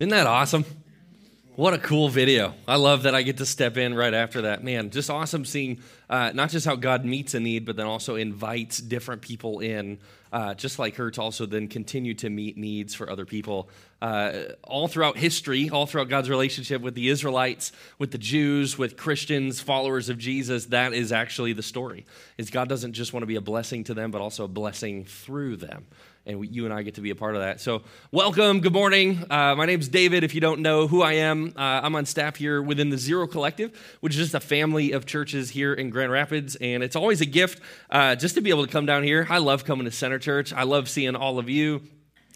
Isn't that awesome? What a cool video. I love that I get to step in right after that. Man, just awesome seeing uh, not just how God meets a need, but then also invites different people in, uh, just like her, to also then continue to meet needs for other people. Uh, all throughout history, all throughout God's relationship with the Israelites, with the Jews, with Christians, followers of Jesus, that is actually the story. Is God doesn't just want to be a blessing to them, but also a blessing through them and we, you and I get to be a part of that. So, welcome. Good morning. Uh, my name's David. If you don't know who I am, uh, I'm on staff here within the Zero Collective, which is just a family of churches here in Grand Rapids, and it's always a gift uh, just to be able to come down here. I love coming to Center Church. I love seeing all of you.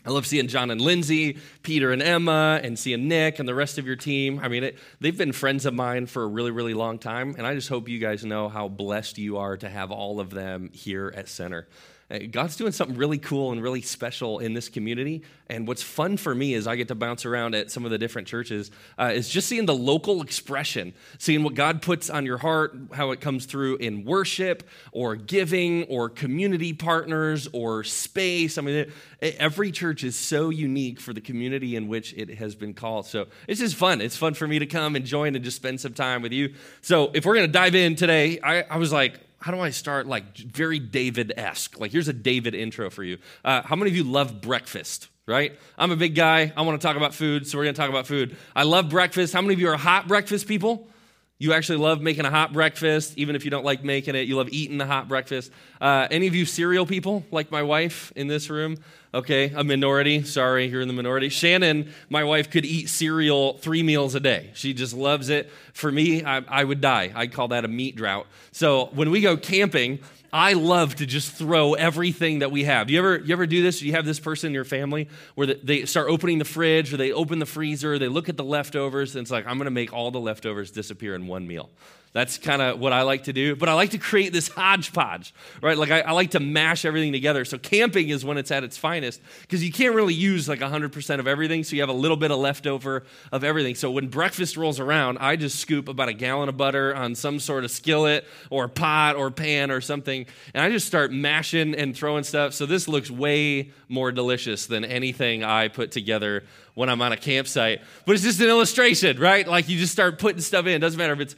I love seeing John and Lindsay, Peter and Emma, and seeing Nick and the rest of your team. I mean, it, they've been friends of mine for a really, really long time, and I just hope you guys know how blessed you are to have all of them here at Center. Uh, God's doing something really cool and really special in this community. And what's fun for me is I get to bounce around at some of the different churches, uh, is just seeing the local expression, seeing what God puts on your heart, how it comes through in worship or giving or community partners or space. I mean, it, every church is so unique for the community in which it has been called. So it's just fun. It's fun for me to come and join and just spend some time with you. So if we're going to dive in today, I, I was like, how do I start like very David esque? Like, here's a David intro for you. Uh, how many of you love breakfast? Right? I'm a big guy. I want to talk about food, so we're going to talk about food. I love breakfast. How many of you are hot breakfast people? You actually love making a hot breakfast, even if you don't like making it. You love eating the hot breakfast. Uh, any of you cereal people, like my wife in this room? Okay, a minority. Sorry, you're in the minority. Shannon, my wife, could eat cereal three meals a day. She just loves it. For me, I, I would die. I'd call that a meat drought. So when we go camping, I love to just throw everything that we have. You ever, you ever do this? You have this person in your family where they start opening the fridge or they open the freezer, they look at the leftovers, and it's like, I'm going to make all the leftovers disappear in one meal. That's kind of what I like to do. But I like to create this hodgepodge, right? Like I, I, like to mash everything together. So camping is when it's at its finest because you can't really use like 100% of everything. So you have a little bit of leftover of everything. So when breakfast rolls around, I just scoop about a gallon of butter on some sort of skillet or pot or pan or something. And I just start mashing and throwing stuff. So this looks way more delicious than anything I put together when I'm on a campsite. But it's just an illustration, right? Like you just start putting stuff in. It doesn't matter if it's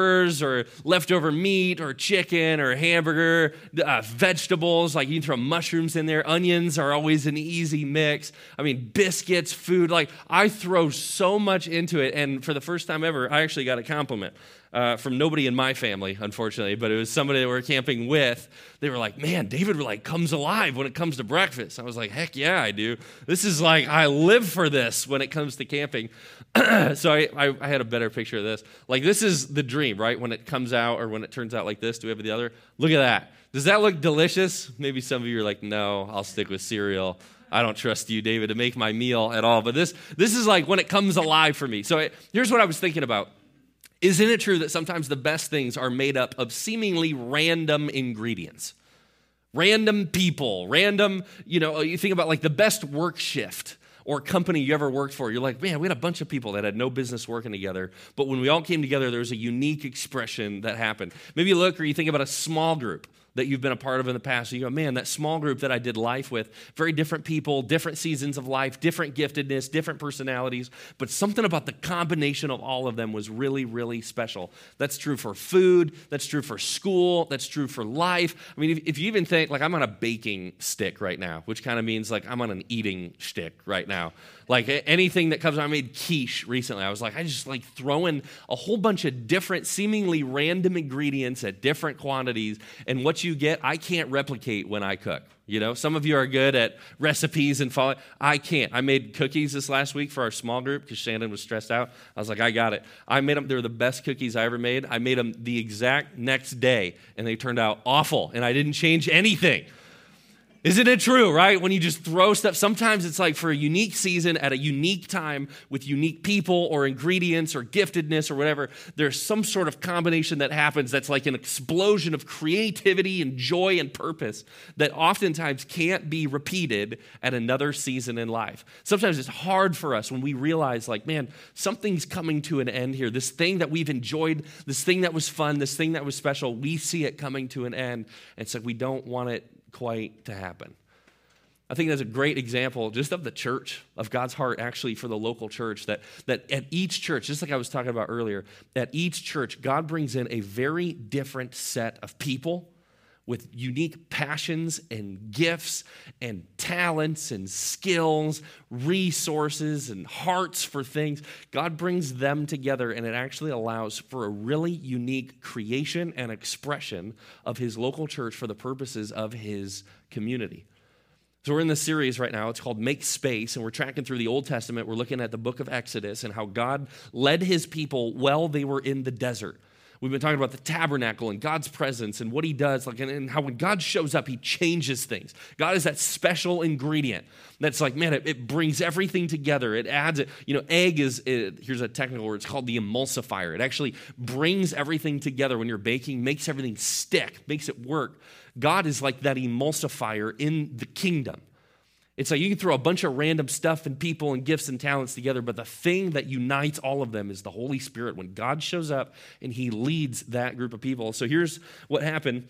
peppers or leftover meat or chicken or hamburger, uh, vegetables. Like you can throw mushrooms in there. Onions are always an easy mix. I mean, biscuits, food. Like I throw so much into it. And for the first time ever, I actually got a compliment uh, from nobody in my family, unfortunately, but it was somebody that we were camping with. They were like, "Man, David like comes alive when it comes to breakfast." I was like, "Heck yeah, I do. This is like I live for this when it comes to camping." so I, I, I, had a better picture of this. Like this is the dream, right? When it comes out or when it turns out like this. Do we have the other? Look at that. Does that look delicious? Maybe some of you are like, "No, I'll stick with cereal." I don't trust you, David, to make my meal at all. But this, this is like when it comes alive for me. So here's what I was thinking about. Isn't it true that sometimes the best things are made up of seemingly random ingredients? Random people, random, you know, you think about like the best work shift or company you ever worked for. You're like, man, we had a bunch of people that had no business working together. But when we all came together, there was a unique expression that happened. Maybe you look or you think about a small group that you've been a part of in the past. you go, man, that small group that I did life with, very different people, different seasons of life, different giftedness, different personalities, but something about the combination of all of them was really, really special. That's true for food, that's true for school, that's true for life. I mean, if, if you even think, like, I'm on a baking stick right now, which kind of means like I'm on an eating stick right now. Like anything that comes, I made quiche recently. I was like, I just like throwing a whole bunch of different, seemingly random ingredients at different quantities. And what you get, I can't replicate when I cook. You know, some of you are good at recipes and follow. I can't. I made cookies this last week for our small group because Shannon was stressed out. I was like, I got it. I made them. They were the best cookies I ever made. I made them the exact next day, and they turned out awful. And I didn't change anything. Isn't it true, right? When you just throw stuff, sometimes it's like for a unique season at a unique time with unique people or ingredients or giftedness or whatever, there's some sort of combination that happens that's like an explosion of creativity and joy and purpose that oftentimes can't be repeated at another season in life. Sometimes it's hard for us when we realize, like, man, something's coming to an end here. This thing that we've enjoyed, this thing that was fun, this thing that was special, we see it coming to an end. And so we don't want it quite to happen. I think that's a great example just of the church, of God's heart actually for the local church. That, that at each church, just like I was talking about earlier, at each church, God brings in a very different set of people with unique passions and gifts and talents and skills, resources and hearts for things. God brings them together and it actually allows for a really unique creation and expression of His local church for the purposes of His community. So, we're in this series right now. It's called Make Space, and we're tracking through the Old Testament. We're looking at the book of Exodus and how God led his people while they were in the desert. We've been talking about the tabernacle and God's presence and what he does, like, and, and how when God shows up, he changes things. God is that special ingredient that's like, man, it, it brings everything together. It adds it. You know, egg is, it, here's a technical word, it's called the emulsifier. It actually brings everything together when you're baking, makes everything stick, makes it work. God is like that emulsifier in the kingdom. It's like you can throw a bunch of random stuff and people and gifts and talents together, but the thing that unites all of them is the Holy Spirit when God shows up and He leads that group of people. So here's what happened.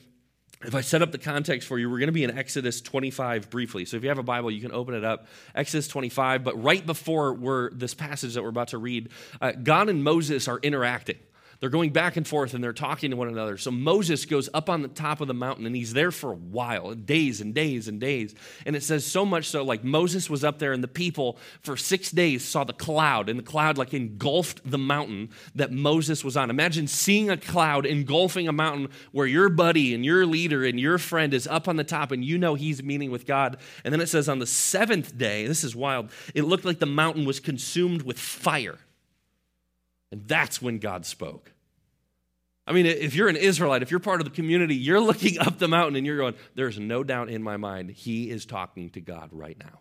If I set up the context for you, we're going to be in Exodus 25 briefly. So if you have a Bible, you can open it up. Exodus 25. But right before we're, this passage that we're about to read, uh, God and Moses are interacting. They're going back and forth and they're talking to one another. So Moses goes up on the top of the mountain and he's there for a while, days and days and days. And it says so much so, like Moses was up there and the people for six days saw the cloud, and the cloud like engulfed the mountain that Moses was on. Imagine seeing a cloud engulfing a mountain where your buddy and your leader and your friend is up on the top and you know he's meeting with God. And then it says on the seventh day, this is wild, it looked like the mountain was consumed with fire. And that's when God spoke. I mean, if you're an Israelite, if you're part of the community, you're looking up the mountain and you're going, there's no doubt in my mind, he is talking to God right now.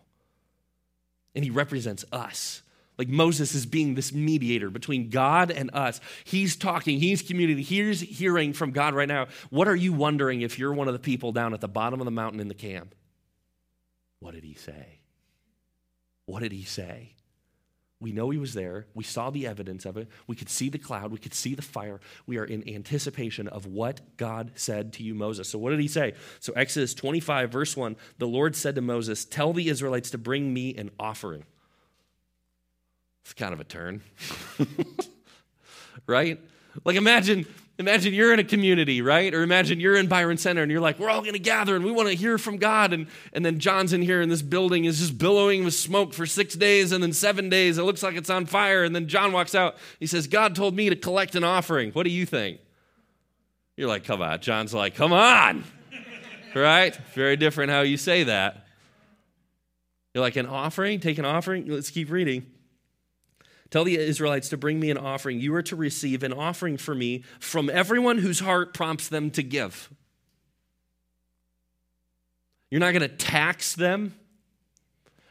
And he represents us. Like Moses is being this mediator between God and us. He's talking, he's community, he's hearing from God right now. What are you wondering if you're one of the people down at the bottom of the mountain in the camp? What did he say? What did he say? We know he was there. We saw the evidence of it. We could see the cloud. We could see the fire. We are in anticipation of what God said to you, Moses. So, what did he say? So, Exodus 25, verse 1 the Lord said to Moses, Tell the Israelites to bring me an offering. It's kind of a turn, right? Like, imagine Imagine you're in a community, right? Or imagine you're in Byron Center and you're like, we're all going to gather and we want to hear from God. And, and then John's in here and this building is just billowing with smoke for six days and then seven days. It looks like it's on fire. And then John walks out. He says, God told me to collect an offering. What do you think? You're like, come on. John's like, come on. right? Very different how you say that. You're like, an offering? Take an offering? Let's keep reading. Tell the Israelites to bring me an offering. You are to receive an offering for me from everyone whose heart prompts them to give. You're not going to tax them.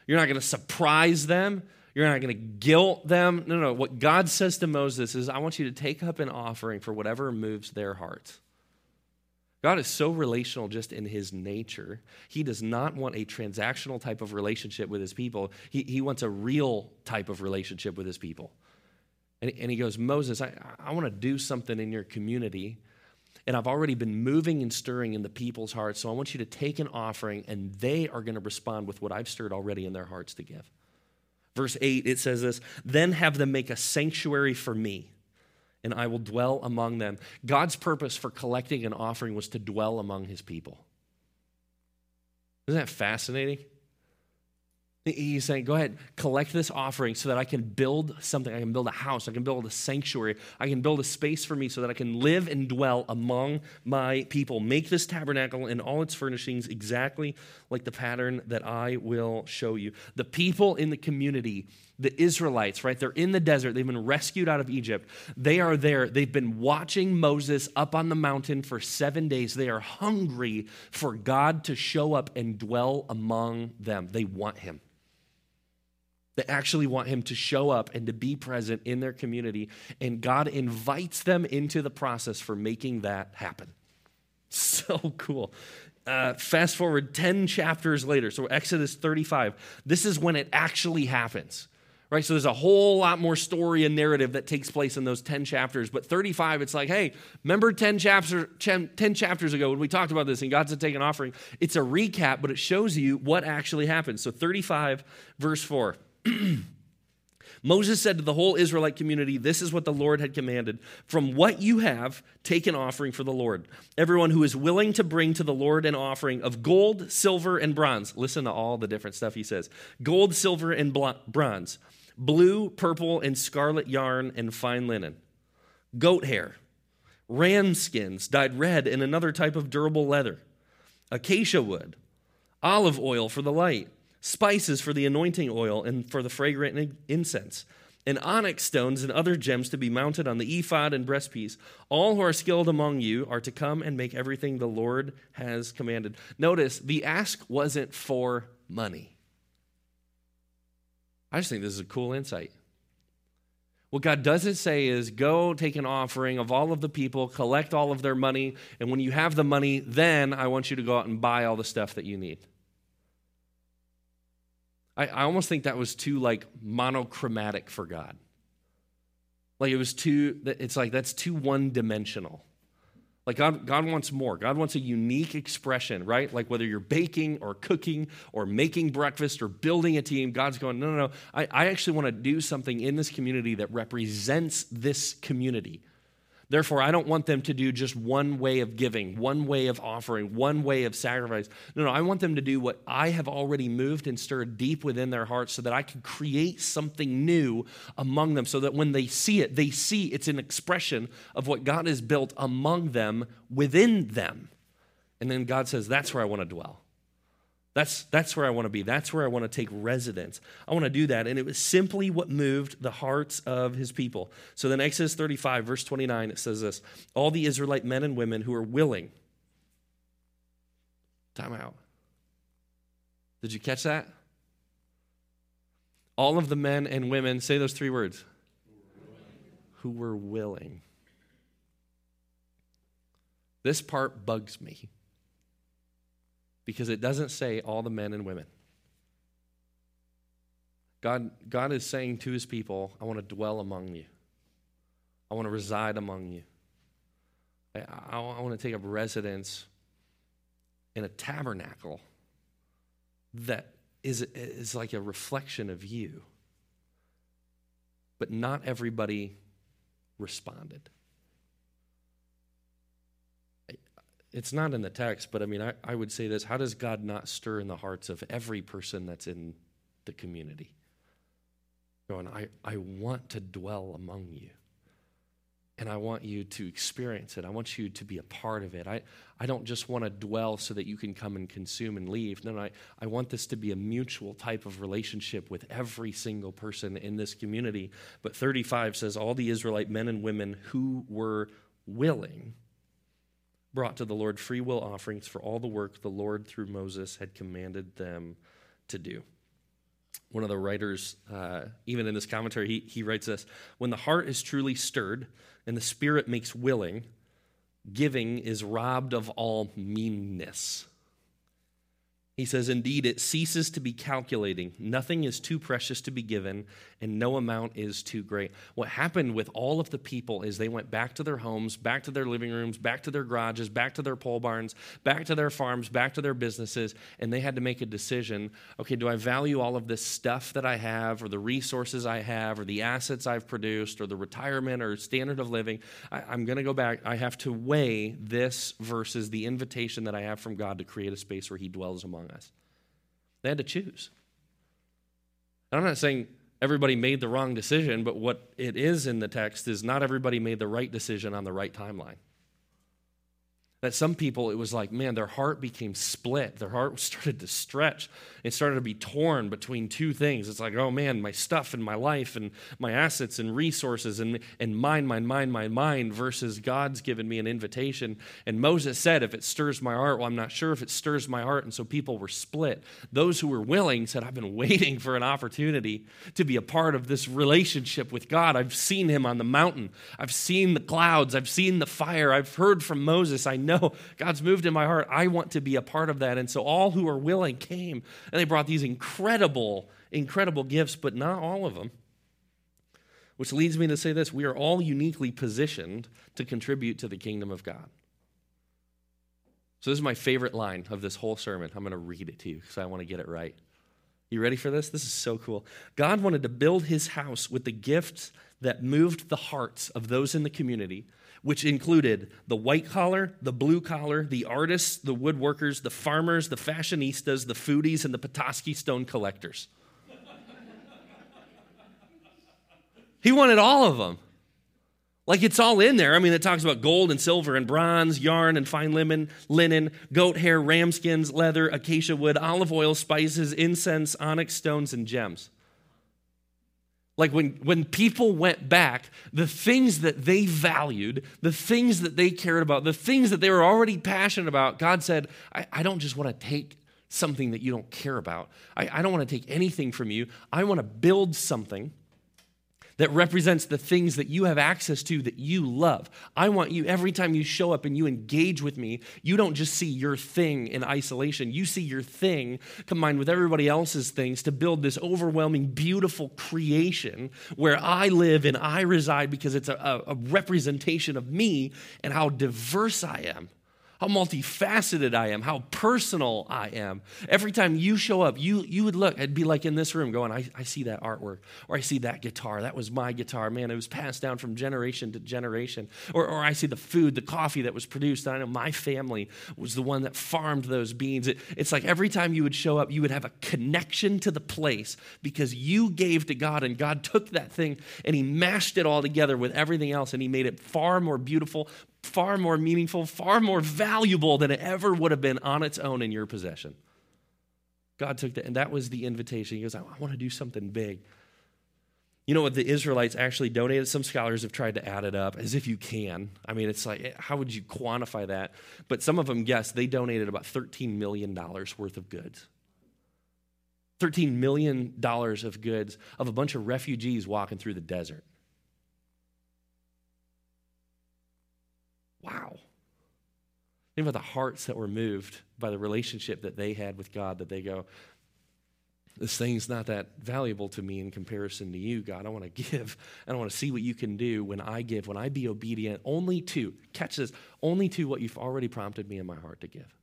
You're not going to surprise them. You're not going to guilt them. No, no. What God says to Moses is, I want you to take up an offering for whatever moves their hearts. God is so relational just in his nature. He does not want a transactional type of relationship with his people. He, he wants a real type of relationship with his people. And, and he goes, Moses, I, I want to do something in your community. And I've already been moving and stirring in the people's hearts. So I want you to take an offering, and they are going to respond with what I've stirred already in their hearts to give. Verse 8, it says this Then have them make a sanctuary for me and I will dwell among them. God's purpose for collecting an offering was to dwell among his people. Isn't that fascinating? He's saying, Go ahead, collect this offering so that I can build something. I can build a house. I can build a sanctuary. I can build a space for me so that I can live and dwell among my people. Make this tabernacle and all its furnishings exactly like the pattern that I will show you. The people in the community, the Israelites, right? They're in the desert. They've been rescued out of Egypt. They are there. They've been watching Moses up on the mountain for seven days. They are hungry for God to show up and dwell among them. They want him. They actually want him to show up and to be present in their community. And God invites them into the process for making that happen. So cool. Uh, fast forward 10 chapters later, so Exodus 35. This is when it actually happens right? So there's a whole lot more story and narrative that takes place in those 10 chapters. But 35, it's like, hey, remember 10, chapter, 10 chapters ago when we talked about this and God said take an offering? It's a recap, but it shows you what actually happened. So 35, verse 4. Moses said to the whole Israelite community, This is what the Lord had commanded. From what you have, take an offering for the Lord. Everyone who is willing to bring to the Lord an offering of gold, silver, and bronze. Listen to all the different stuff he says gold, silver, and bronze, blue, purple, and scarlet yarn, and fine linen, goat hair, ram skins dyed red, and another type of durable leather, acacia wood, olive oil for the light spices for the anointing oil and for the fragrant incense, and onyx stones and other gems to be mounted on the ephod and breastpiece. All who are skilled among you are to come and make everything the Lord has commanded. Notice the ask wasn't for money. I just think this is a cool insight. What God doesn't say is go take an offering of all of the people, collect all of their money, and when you have the money, then I want you to go out and buy all the stuff that you need. I, I almost think that was too like monochromatic for God. Like it was too, it's like that's too one dimensional. Like God, God wants more. God wants a unique expression, right? Like whether you're baking or cooking or making breakfast or building a team, God's going, no, no, no. I, I actually want to do something in this community that represents this community. Therefore, I don't want them to do just one way of giving, one way of offering, one way of sacrifice. No, no, I want them to do what I have already moved and stirred deep within their hearts so that I can create something new among them so that when they see it, they see it's an expression of what God has built among them within them. And then God says, That's where I want to dwell. That's, that's where I want to be. That's where I want to take residence. I want to do that. And it was simply what moved the hearts of his people. So then, Exodus 35, verse 29, it says this All the Israelite men and women who are willing, time out. Did you catch that? All of the men and women, say those three words who were willing. This part bugs me because it doesn't say all the men and women. God, God is saying to his people, I want to dwell among you. I want to reside among you. I, I, I want to take up residence in a tabernacle that is, is like a reflection of you. But not everybody responded. It's not in the text, but I mean, I, I would say this how does God not stir in the hearts of every person that's in the community? Going, I, I want to dwell among you. And I want you to experience it. I want you to be a part of it. I, I don't just want to dwell so that you can come and consume and leave. No, no, I, I want this to be a mutual type of relationship with every single person in this community. But 35 says, All the Israelite men and women who were willing brought to the Lord free will offerings for all the work the Lord through Moses had commanded them to do. One of the writers, uh, even in this commentary, he, he writes this When the heart is truly stirred and the spirit makes willing, giving is robbed of all meanness. He says, Indeed, it ceases to be calculating. Nothing is too precious to be given, and no amount is too great. What happened with all of the people is they went back to their homes, back to their living rooms, back to their garages, back to their pole barns, back to their farms, back to their businesses, and they had to make a decision okay, do I value all of this stuff that I have, or the resources I have, or the assets I've produced, or the retirement or standard of living? I, I'm going to go back. I have to weigh this versus the invitation that I have from God to create a space where He dwells among They had to choose. And I'm not saying everybody made the wrong decision, but what it is in the text is not everybody made the right decision on the right timeline. That some people, it was like, man, their heart became split. Their heart started to stretch. It started to be torn between two things. It's like, oh man, my stuff and my life and my assets and resources and, and mine, mine, mine, mine, mine, versus God's given me an invitation. And Moses said, if it stirs my heart, well, I'm not sure if it stirs my heart. And so people were split. Those who were willing said, I've been waiting for an opportunity to be a part of this relationship with God. I've seen him on the mountain, I've seen the clouds, I've seen the fire, I've heard from Moses. I know God's moved in my heart. I want to be a part of that. And so all who are willing came and they brought these incredible, incredible gifts, but not all of them. Which leads me to say this we are all uniquely positioned to contribute to the kingdom of God. So, this is my favorite line of this whole sermon. I'm going to read it to you because I want to get it right. You ready for this? This is so cool. God wanted to build his house with the gifts that moved the hearts of those in the community, which included the white collar, the blue collar, the artists, the woodworkers, the farmers, the fashionistas, the foodies, and the Petoskey stone collectors. he wanted all of them. Like it's all in there. I mean, it talks about gold and silver and bronze, yarn and fine linen, linen, goat hair, ram skins, leather, acacia wood, olive oil, spices, incense, onyx stones, and gems. Like when, when people went back, the things that they valued, the things that they cared about, the things that they were already passionate about, God said, I, I don't just want to take something that you don't care about. I, I don't want to take anything from you. I want to build something that represents the things that you have access to that you love. I want you, every time you show up and you engage with me, you don't just see your thing in isolation. You see your thing combined with everybody else's things to build this overwhelming, beautiful creation where I live and I reside because it's a, a representation of me and how diverse I am how multifaceted I am, how personal I am. Every time you show up, you, you would look, I'd be like in this room going, I, I see that artwork, or I see that guitar. That was my guitar. Man, it was passed down from generation to generation. Or, or I see the food, the coffee that was produced. And I know my family was the one that farmed those beans. It, it's like every time you would show up, you would have a connection to the place because you gave to God, and God took that thing and He mashed it all together with everything else, and He made it far more beautiful, far more meaningful, far more valuable than it ever would have been on its own in your possession. God took that, and that was the invitation. He goes, I want to do something big. You know what the Israelites actually donated? Some scholars have tried to add it up as if you can. I mean, it's like, how would you quantify that? But some of them guess they donated about $13 million worth of goods. $13 million of goods of a bunch of refugees walking through the desert. Wow. Think about the hearts that were moved by the relationship that they had with God, that they go, this thing's not that valuable to me in comparison to you, God. I want to give. I want to see what you can do when I give, when I be obedient only to, catch this, only to what you've already prompted me in my heart to give.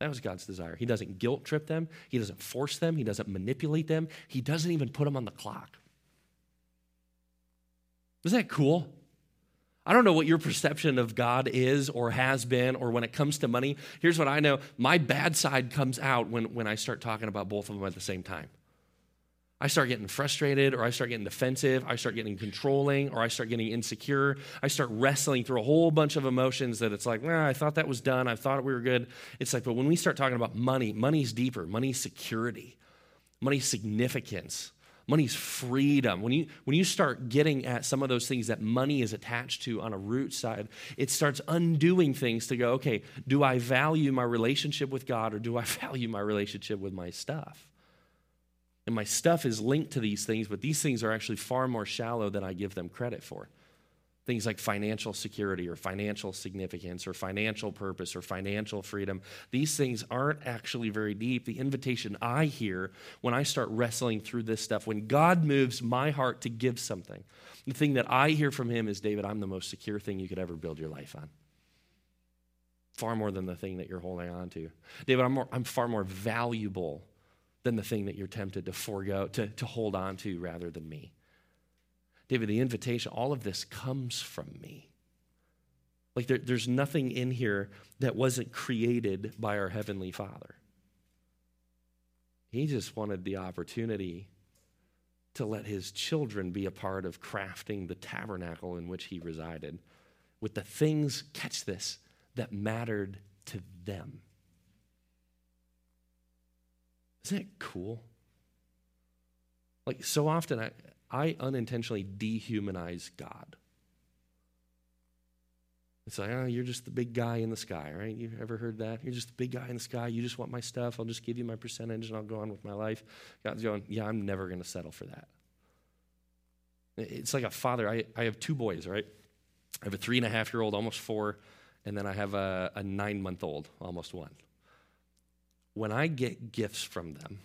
That was God's desire. He doesn't guilt trip them, He doesn't force them, He doesn't manipulate them, He doesn't even put them on the clock. Isn't that cool? I don't know what your perception of God is or has been, or when it comes to money. Here's what I know my bad side comes out when, when I start talking about both of them at the same time. I start getting frustrated, or I start getting defensive, I start getting controlling, or I start getting insecure. I start wrestling through a whole bunch of emotions that it's like, I thought that was done. I thought we were good. It's like, but when we start talking about money, money's deeper, money's security, money's significance. Money's freedom. When you, when you start getting at some of those things that money is attached to on a root side, it starts undoing things to go, okay, do I value my relationship with God or do I value my relationship with my stuff? And my stuff is linked to these things, but these things are actually far more shallow than I give them credit for things like financial security or financial significance or financial purpose or financial freedom. These things aren't actually very deep. The invitation I hear when I start wrestling through this stuff, when God moves my heart to give something, the thing that I hear from Him is David, I'm the most secure thing you could ever build your life on. Far more than the thing that you're holding on to. David, I'm, more, I'm far more valuable than the thing that you're tempted to forego, to, to hold on to rather than me. David, the invitation, all of this comes from me. Like there, there's nothing in here that wasn't created by our Heavenly Father. He just wanted the opportunity to let his children be a part of crafting the tabernacle in which he resided with the things, catch this, that mattered to them. Isn't it cool? Like, so often I, I unintentionally dehumanize God. It's like, oh, you're just the big guy in the sky, right? You ever heard that? You're just the big guy in the sky. You just want my stuff. I'll just give you my percentage and I'll go on with my life. God's going, yeah, I'm never going to settle for that. It's like a father. I, I have two boys, right? I have a three and a half year old, almost four, and then I have a, a nine month old, almost one. When I get gifts from them,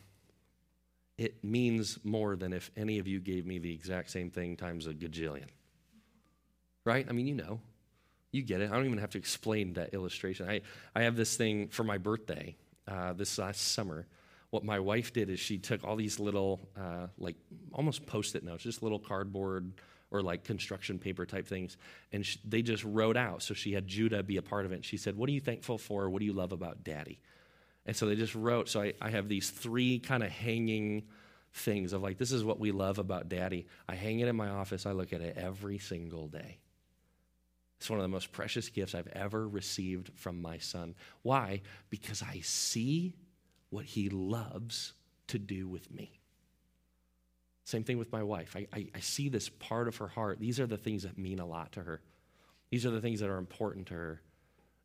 it means more than if any of you gave me the exact same thing times a gajillion. Right? I mean, you know. You get it. I don't even have to explain that illustration. I, I have this thing for my birthday uh, this last summer. What my wife did is she took all these little, uh, like almost post it notes, just little cardboard or like construction paper type things, and she, they just wrote out. So she had Judah be a part of it. And she said, What are you thankful for? What do you love about daddy? And so they just wrote. So I, I have these three kind of hanging things of like, this is what we love about daddy. I hang it in my office. I look at it every single day. It's one of the most precious gifts I've ever received from my son. Why? Because I see what he loves to do with me. Same thing with my wife. I, I, I, see this part of her heart. These are the things that mean a lot to her, these are the things that are important to her.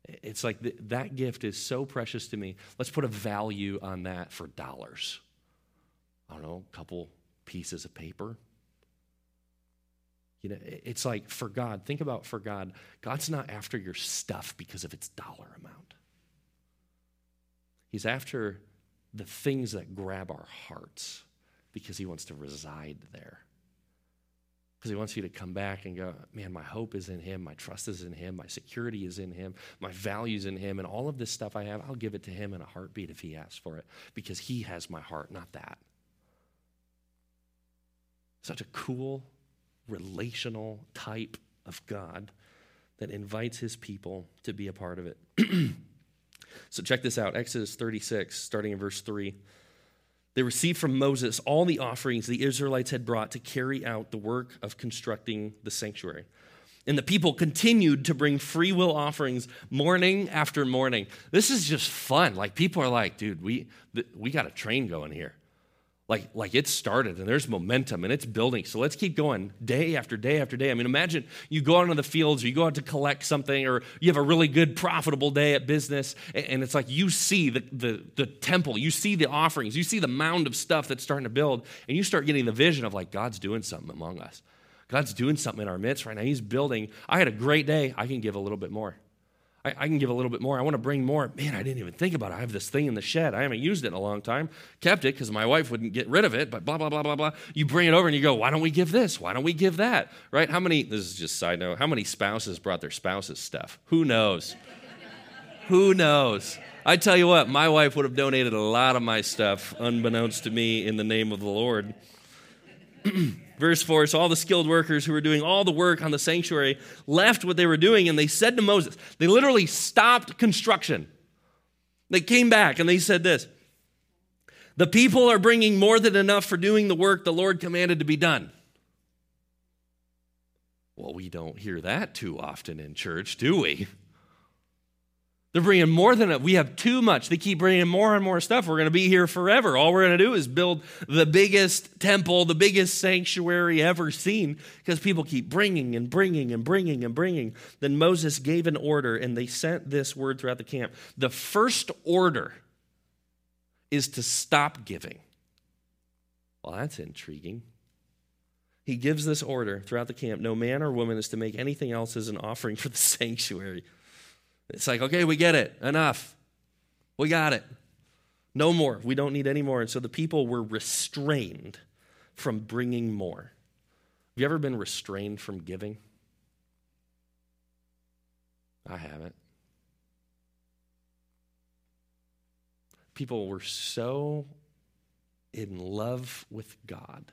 It's like th- that gift is so precious to me. Let's put a value on that for dollars. I don't know, a couple pieces of paper. You know, it's like for God, think about for God, God's not after your stuff because of its dollar amount. He's after the things that grab our hearts because he wants to reside there because he wants you to come back and go, man, my hope is in him, my trust is in him, my security is in him, my values in him, and all of this stuff I have, I'll give it to him in a heartbeat if he asks for it because he has my heart, not that. Such a cool, relational type of God that invites his people to be a part of it. so check this out Exodus 36, starting in verse 3. They received from Moses all the offerings the Israelites had brought to carry out the work of constructing the sanctuary. And the people continued to bring free will offerings morning after morning. This is just fun. Like people are like, dude, we we got a train going here like like it's started and there's momentum and it's building. So let's keep going day after day after day. I mean imagine you go out into the fields or you go out to collect something or you have a really good profitable day at business and it's like you see the, the, the temple you see the offerings you see the mound of stuff that's starting to build and you start getting the vision of like god's doing something among us. God's doing something in our midst right now. He's building. I had a great day. I can give a little bit more I, I, can give a little bit more. I want to bring more. Man, I didn't even think about it. I have this thing in the shed. I haven't used it in a long time. Kept it because my wife wouldn't get rid of it, but blah, blah, blah, blah, blah. You bring it over and you go, why don't we give this? Why don't we give that? Right? How many, this is just side note, how many spouses brought their spouses stuff? Who knows? Who knows? I tell you what, my wife would have donated a lot of my stuff, unbeknownst to me, in the name of the Lord. Verse 4 So all the skilled workers who were doing all the work on the sanctuary left what they were doing and they said to Moses, they literally stopped construction. They came back and they said this The people are bringing more than enough for doing the work the Lord commanded to be done. Well, we don't hear that too often in church, do we? They're bringing more than it. We have too much. They keep bringing more and more stuff. We're going to be here forever. All we're going to do is build the biggest temple, the biggest sanctuary ever seen, because people keep bringing and bringing and bringing and bringing. Then Moses gave an order, and they sent this word throughout the camp. The first order is to stop giving. Well, that's intriguing. He gives this order throughout the camp no man or woman is to make anything else as an offering for the sanctuary. It's like, okay, we get it. Enough. We got it. No more. We don't need any more. And so the people were restrained from bringing more. Have you ever been restrained from giving? I haven't. People were so in love with God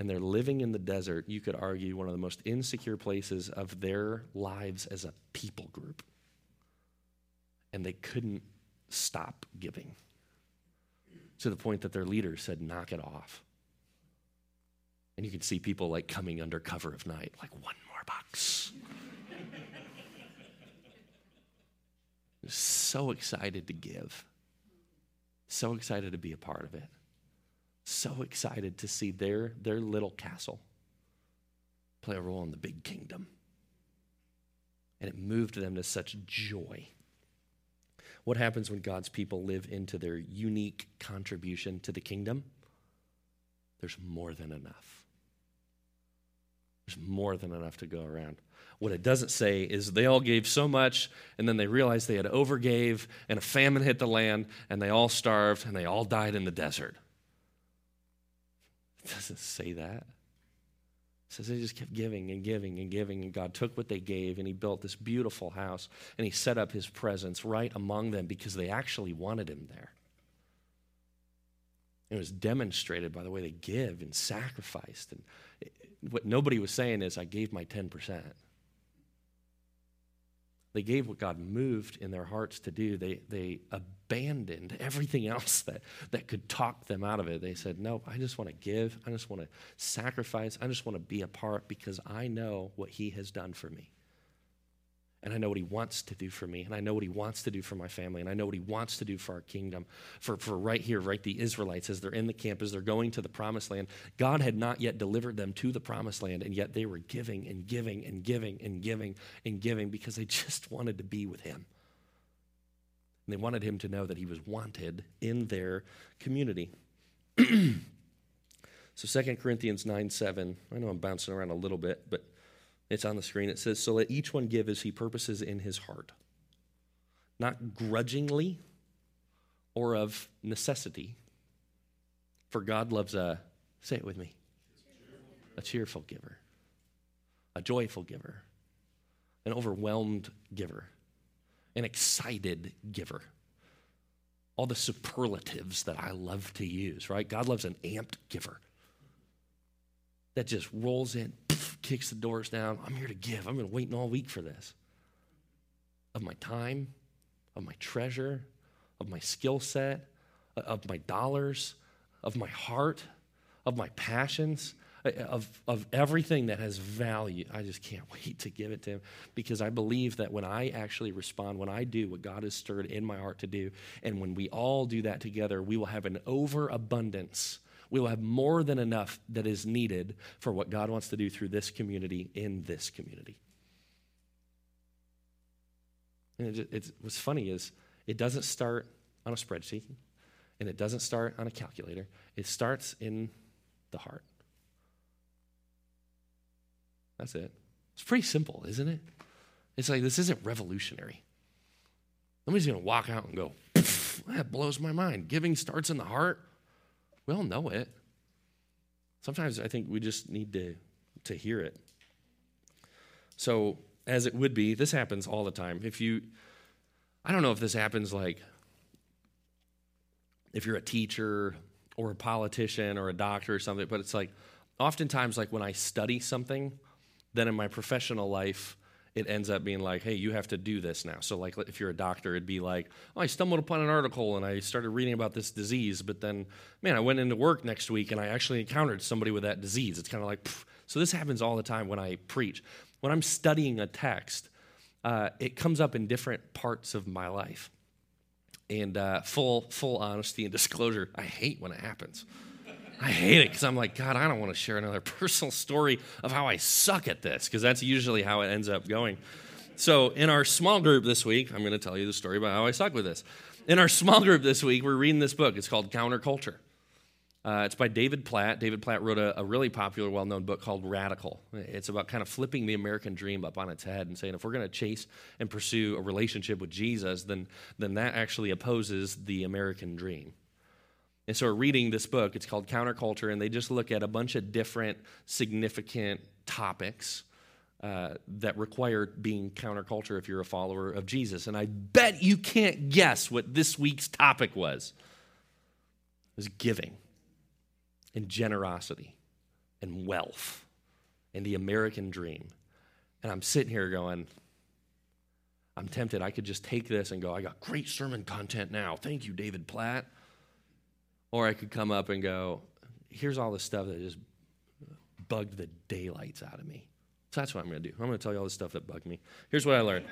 and they're living in the desert, you could argue one of the most insecure places of their lives as a people group. And they couldn't stop giving to the point that their leader said, knock it off. And you can see people like coming under cover of night, like one more bucks. so excited to give, so excited to be a part of it so excited to see their, their little castle play a role in the big kingdom. And it moved them to such joy. What happens when God's people live into their unique contribution to the kingdom? There's more than enough. There's more than enough to go around. What it doesn't say is they all gave so much, and then they realized they had overgave, and a famine hit the land, and they all starved, and they all died in the desert. It doesn't say that. It says they just kept giving and giving and giving, and God took what they gave, and He built this beautiful house, and He set up His presence right among them because they actually wanted Him there. It was demonstrated by the way they give and sacrificed. And what nobody was saying is, I gave my 10%. They gave what God moved in their hearts to do. They, they abandoned everything else that, that could talk them out of it. They said, Nope, I just want to give. I just want to sacrifice. I just want to be a part because I know what He has done for me. And I know what he wants to do for me. And I know what he wants to do for my family. And I know what he wants to do for our kingdom. For, for right here, right, the Israelites, as they're in the camp, as they're going to the promised land, God had not yet delivered them to the promised land. And yet they were giving and giving and giving and giving and giving because they just wanted to be with him. And they wanted him to know that he was wanted in their community. so 2 Corinthians 9 7. I know I'm bouncing around a little bit, but it's on the screen. It says, So let each one give as he purposes in his heart, not grudgingly or of necessity. For God loves a, say it with me, a cheerful giver, a joyful giver, an overwhelmed giver, an excited giver. All the superlatives that I love to use, right? God loves an amped giver that just rolls in, kicks the doors down. I'm here to give. I've been waiting all week for this. Of my time, of my treasure, of my skill set, uh, of my dollars, of my heart, of my passions, uh, of, of everything that has value. I just can't wait to give it to him because I believe that when I actually respond, when I do what God has stirred in my heart to do, and when we all do that together, we will have an overabundance we will have more than enough that is needed for what God wants to do through this community in this community. And it, it's, what's funny is it doesn't start on a spreadsheet and it doesn't start on a calculator. It starts in the heart. That's it. It's pretty simple, isn't it? It's like this isn't revolutionary. Nobody's going to walk out and go, that blows my mind. Giving starts in the heart. We all know it. Sometimes I think we just need to, to hear it. So, as it would be, this happens all the time. If you, I don't know if this happens like if you're a teacher or a politician or a doctor or something, but it's like oftentimes, like when I study something, then in my professional life, it ends up being like, hey, you have to do this now. So, like, if you're a doctor, it'd be like, oh, I stumbled upon an article and I started reading about this disease, but then, man, I went into work next week and I actually encountered somebody with that disease. It's kind of like, pff. so this happens all the time when I preach. When I'm studying a text, uh, it comes up in different parts of my life. And uh, full, full honesty and disclosure, I hate when it happens. I hate it because I'm like, God, I don't want to share another personal story of how I suck at this because that's usually how it ends up going. So, in our small group this week, I'm going to tell you the story about how I suck with this. In our small group this week, we're reading this book. It's called Counterculture. Uh, it's by David Platt. David Platt wrote a, a really popular, well known book called Radical. It's about kind of flipping the American dream up on its head and saying if we're going to chase and pursue a relationship with Jesus, then, then that actually opposes the American dream. And so we're reading this book. It's called Counterculture, and they just look at a bunch of different significant topics uh, that require being counterculture if you're a follower of Jesus. And I bet you can't guess what this week's topic was. It was giving and generosity and wealth and the American dream. And I'm sitting here going, I'm tempted. I could just take this and go, I got great sermon content now. Thank you, David Platt. Or I could come up and go, here's all the stuff that just bugged the daylights out of me. So that's what I'm going to do. I'm going to tell you all the stuff that bugged me. Here's what I learned.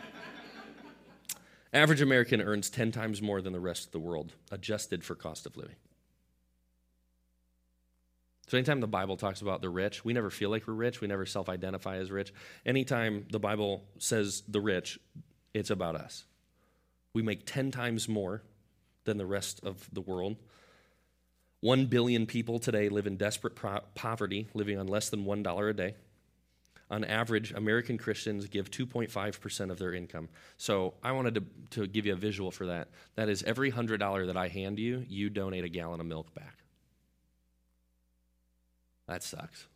Average American earns 10 times more than the rest of the world, adjusted for cost of living. So, anytime the Bible talks about the rich, we never feel like we're rich. We never self identify as rich. Anytime the Bible says the rich, it's about us. We make 10 times more than the rest of the world. One billion people today live in desperate pro- poverty, living on less than $1 a day. on average, American Christians give 2.5% of their income. So I wanted to, to give you a visual for that. That is every $100 that I hand you, you donate a gallon of milk back. That sucks.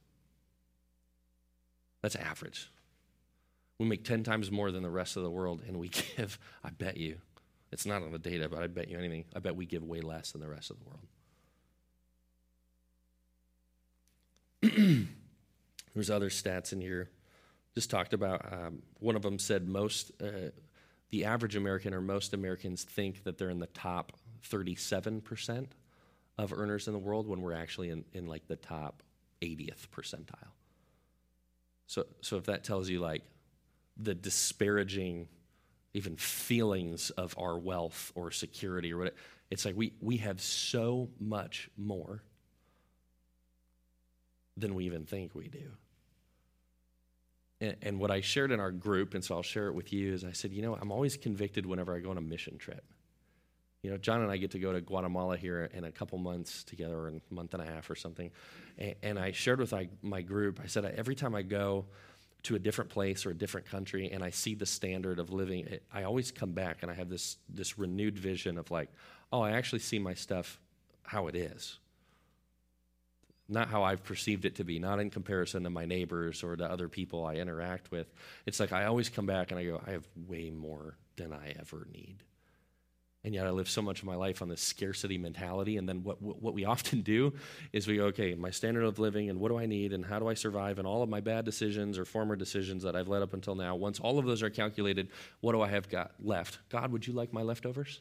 That's average. We make 10 times more than the rest of the world, and we give, I bet you, it's not on the data, but I bet you anything, I bet we give way less than the rest of the world. There's other stats in here. Just talked about, um, one of them said most, uh, the average American or most Americans think that they're in the top 37% of earners in the world when we're actually in, in like the top 80th percentile. So, so if that tells you like the disparaging even feelings of our wealth or security or whatever, it's like we, we have so much more than we even think we do. And, and what I shared in our group, and so I'll share it with you, is I said, you know, I'm always convicted whenever I go on a mission trip. You know, John and I get to go to Guatemala here in a couple months together, or a month and a half or something. And, and I shared with my, my group, I said, every time I go to a different place or a different country and I see the standard of living, it, I always come back and I have this, this renewed vision of like, oh, I actually see my stuff how it is not how I've perceived it to be, not in comparison to my neighbors or to other people I interact with. It's like I always come back and I go, I have way more than I ever need. And yet I live so much of my life on this scarcity mentality. And then what, what we often do is we go, okay, my standard of living and what do I need and how do I survive and all of my bad decisions or former decisions that I've led up until now. Once all of those are calculated, what do I have got left? God, would you like my leftovers?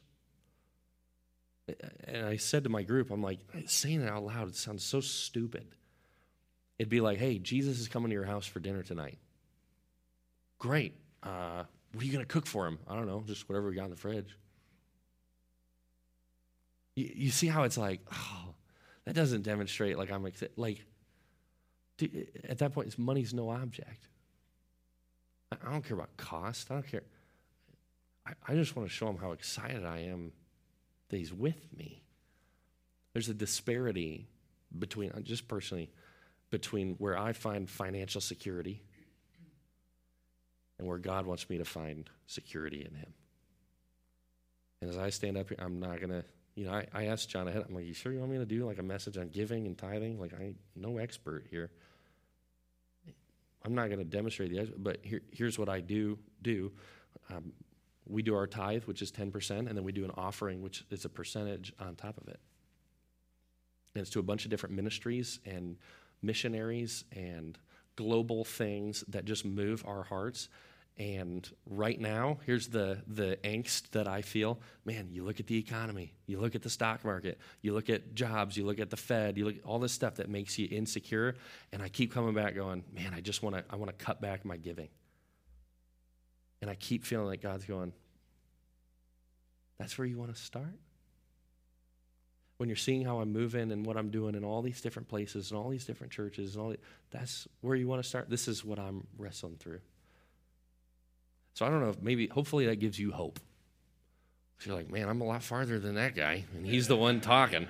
And I said to my group, I'm like, saying it out loud, it sounds so stupid. It'd be like, hey, Jesus is coming to your house for dinner tonight. Great. Uh, what are you going to cook for him? I don't know, just whatever we got in the fridge. You, you see how it's like, oh, that doesn't demonstrate like I'm. Like, at that point, money's no object. I don't care about cost. I don't care. I, I just want to show him how excited I am that He's with me. There's a disparity between, just personally, between where I find financial security and where God wants me to find security in Him. And as I stand up here, I'm not going to, you know, I, I asked John ahead, I'm like, you sure you want me to do like a message on giving and tithing? Like, I no expert here. I'm not going to demonstrate the, but here, here's what I do do. Um, we do our tithe, which is 10%, and then we do an offering, which is a percentage on top of it. And it's to a bunch of different ministries and missionaries and global things that just move our hearts. And right now, here's the, the angst that I feel. Man, you look at the economy, you look at the stock market, you look at jobs, you look at the Fed, you look at all this stuff that makes you insecure. And I keep coming back going, man, I just want to I want to cut back my giving. And I keep feeling like God's going, that's where you want to start? When you're seeing how I'm moving and what I'm doing in all these different places and all these different churches and all that, that's where you want to start. This is what I'm wrestling through. So I don't know if maybe, hopefully that gives you hope. You're like, man, I'm a lot farther than that guy, and he's the one talking.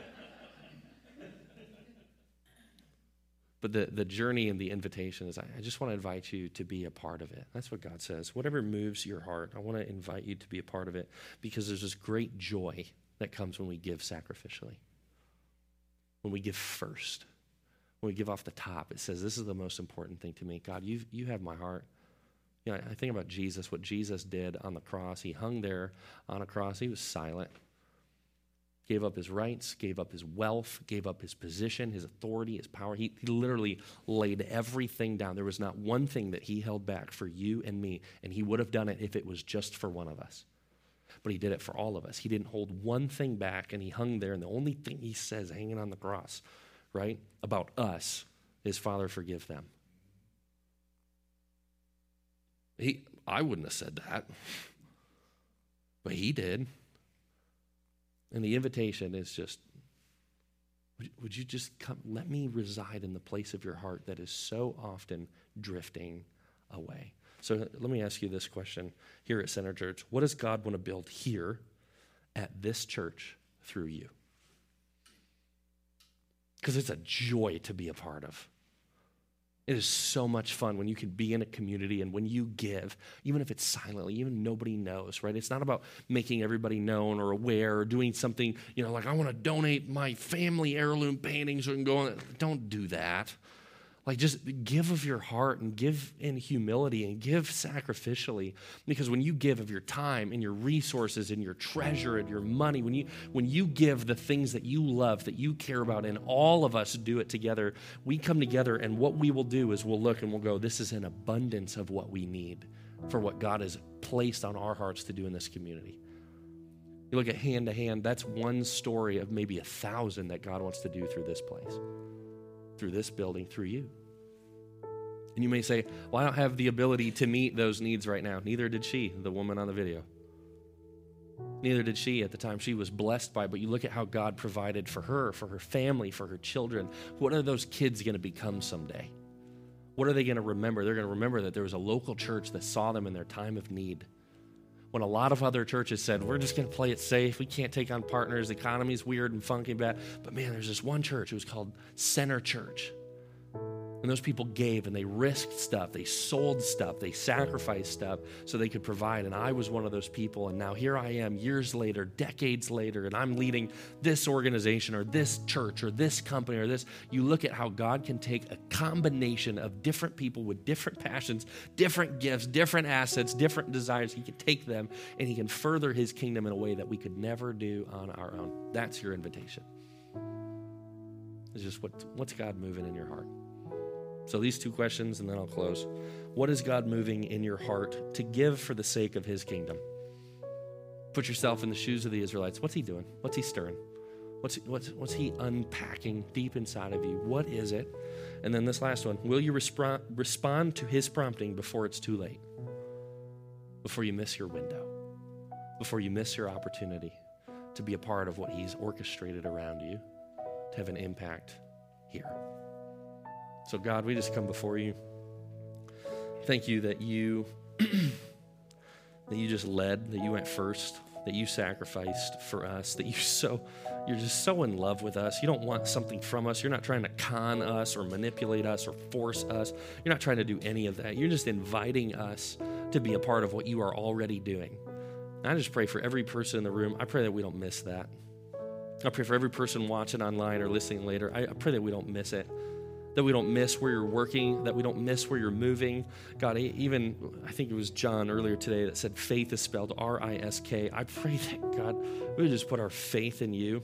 But the, the journey and the invitation is I, I just want to invite you to be a part of it. That's what God says. Whatever moves your heart, I want to invite you to be a part of it because there's this great joy that comes when we give sacrificially, when we give first, when we give off the top. It says, This is the most important thing to me. God, you, you have my heart. You know, I think about Jesus, what Jesus did on the cross. He hung there on a cross, he was silent gave up his rights, gave up his wealth, gave up his position, his authority, his power. He, he literally laid everything down. There was not one thing that he held back for you and me, and he would have done it if it was just for one of us. But he did it for all of us. He didn't hold one thing back, and he hung there, and the only thing he says hanging on the cross, right, about us is, Father, forgive them. He, I wouldn't have said that, but he did. And the invitation is just would you just come, let me reside in the place of your heart that is so often drifting away? So let me ask you this question here at Center Church What does God want to build here at this church through you? Because it's a joy to be a part of. It is so much fun when you can be in a community and when you give, even if it's silently, even nobody knows, right? It's not about making everybody known or aware or doing something, you know, like I want to donate my family heirloom paintings and go on. Don't do that. Like, just give of your heart and give in humility and give sacrificially. Because when you give of your time and your resources and your treasure and your money, when you, when you give the things that you love, that you care about, and all of us do it together, we come together and what we will do is we'll look and we'll go, this is an abundance of what we need for what God has placed on our hearts to do in this community. You look at hand to hand, that's one story of maybe a thousand that God wants to do through this place through this building, through you. And you may say, Well, I don't have the ability to meet those needs right now. Neither did she, the woman on the video. Neither did she at the time she was blessed by, but you look at how God provided for her, for her family, for her children. What are those kids going to become someday? What are they going to remember? They're going to remember that there was a local church that saw them in their time of need. When a lot of other churches said, We're just going to play it safe. We can't take on partners. The economy's weird and funky bad. But man, there's this one church. It was called Center Church. And those people gave and they risked stuff, they sold stuff, they sacrificed stuff so they could provide. And I was one of those people. And now here I am, years later, decades later, and I'm leading this organization or this church or this company or this. You look at how God can take a combination of different people with different passions, different gifts, different assets, different desires. He can take them and He can further His kingdom in a way that we could never do on our own. That's your invitation. It's just what, what's God moving in your heart? So, these two questions, and then I'll close. What is God moving in your heart to give for the sake of his kingdom? Put yourself in the shoes of the Israelites. What's he doing? What's he stirring? What's, what's, what's he unpacking deep inside of you? What is it? And then this last one Will you respond, respond to his prompting before it's too late? Before you miss your window? Before you miss your opportunity to be a part of what he's orchestrated around you to have an impact here? So, God, we just come before you. Thank you that you that you just led, that you went first, that you sacrificed for us, that you so you're just so in love with us. You don't want something from us. You're not trying to con us or manipulate us or force us. You're not trying to do any of that. You're just inviting us to be a part of what you are already doing. And I just pray for every person in the room. I pray that we don't miss that. I pray for every person watching online or listening later. I pray that we don't miss it that we don't miss where you're working, that we don't miss where you're moving. God, even I think it was John earlier today that said faith is spelled R I S K. I pray that, God, we would just put our faith in you.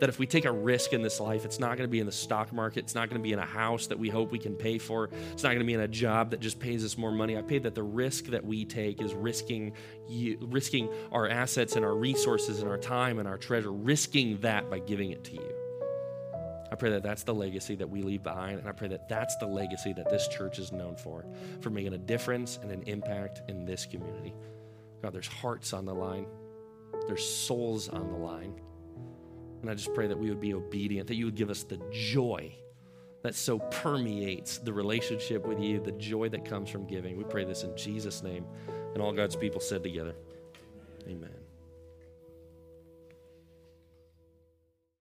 That if we take a risk in this life, it's not going to be in the stock market. It's not going to be in a house that we hope we can pay for. It's not going to be in a job that just pays us more money. I pray that the risk that we take is risking you, risking our assets and our resources and our time and our treasure, risking that by giving it to you. I pray that that's the legacy that we leave behind. And I pray that that's the legacy that this church is known for, for making a difference and an impact in this community. God, there's hearts on the line, there's souls on the line. And I just pray that we would be obedient, that you would give us the joy that so permeates the relationship with you, the joy that comes from giving. We pray this in Jesus' name. And all God's people said together, Amen.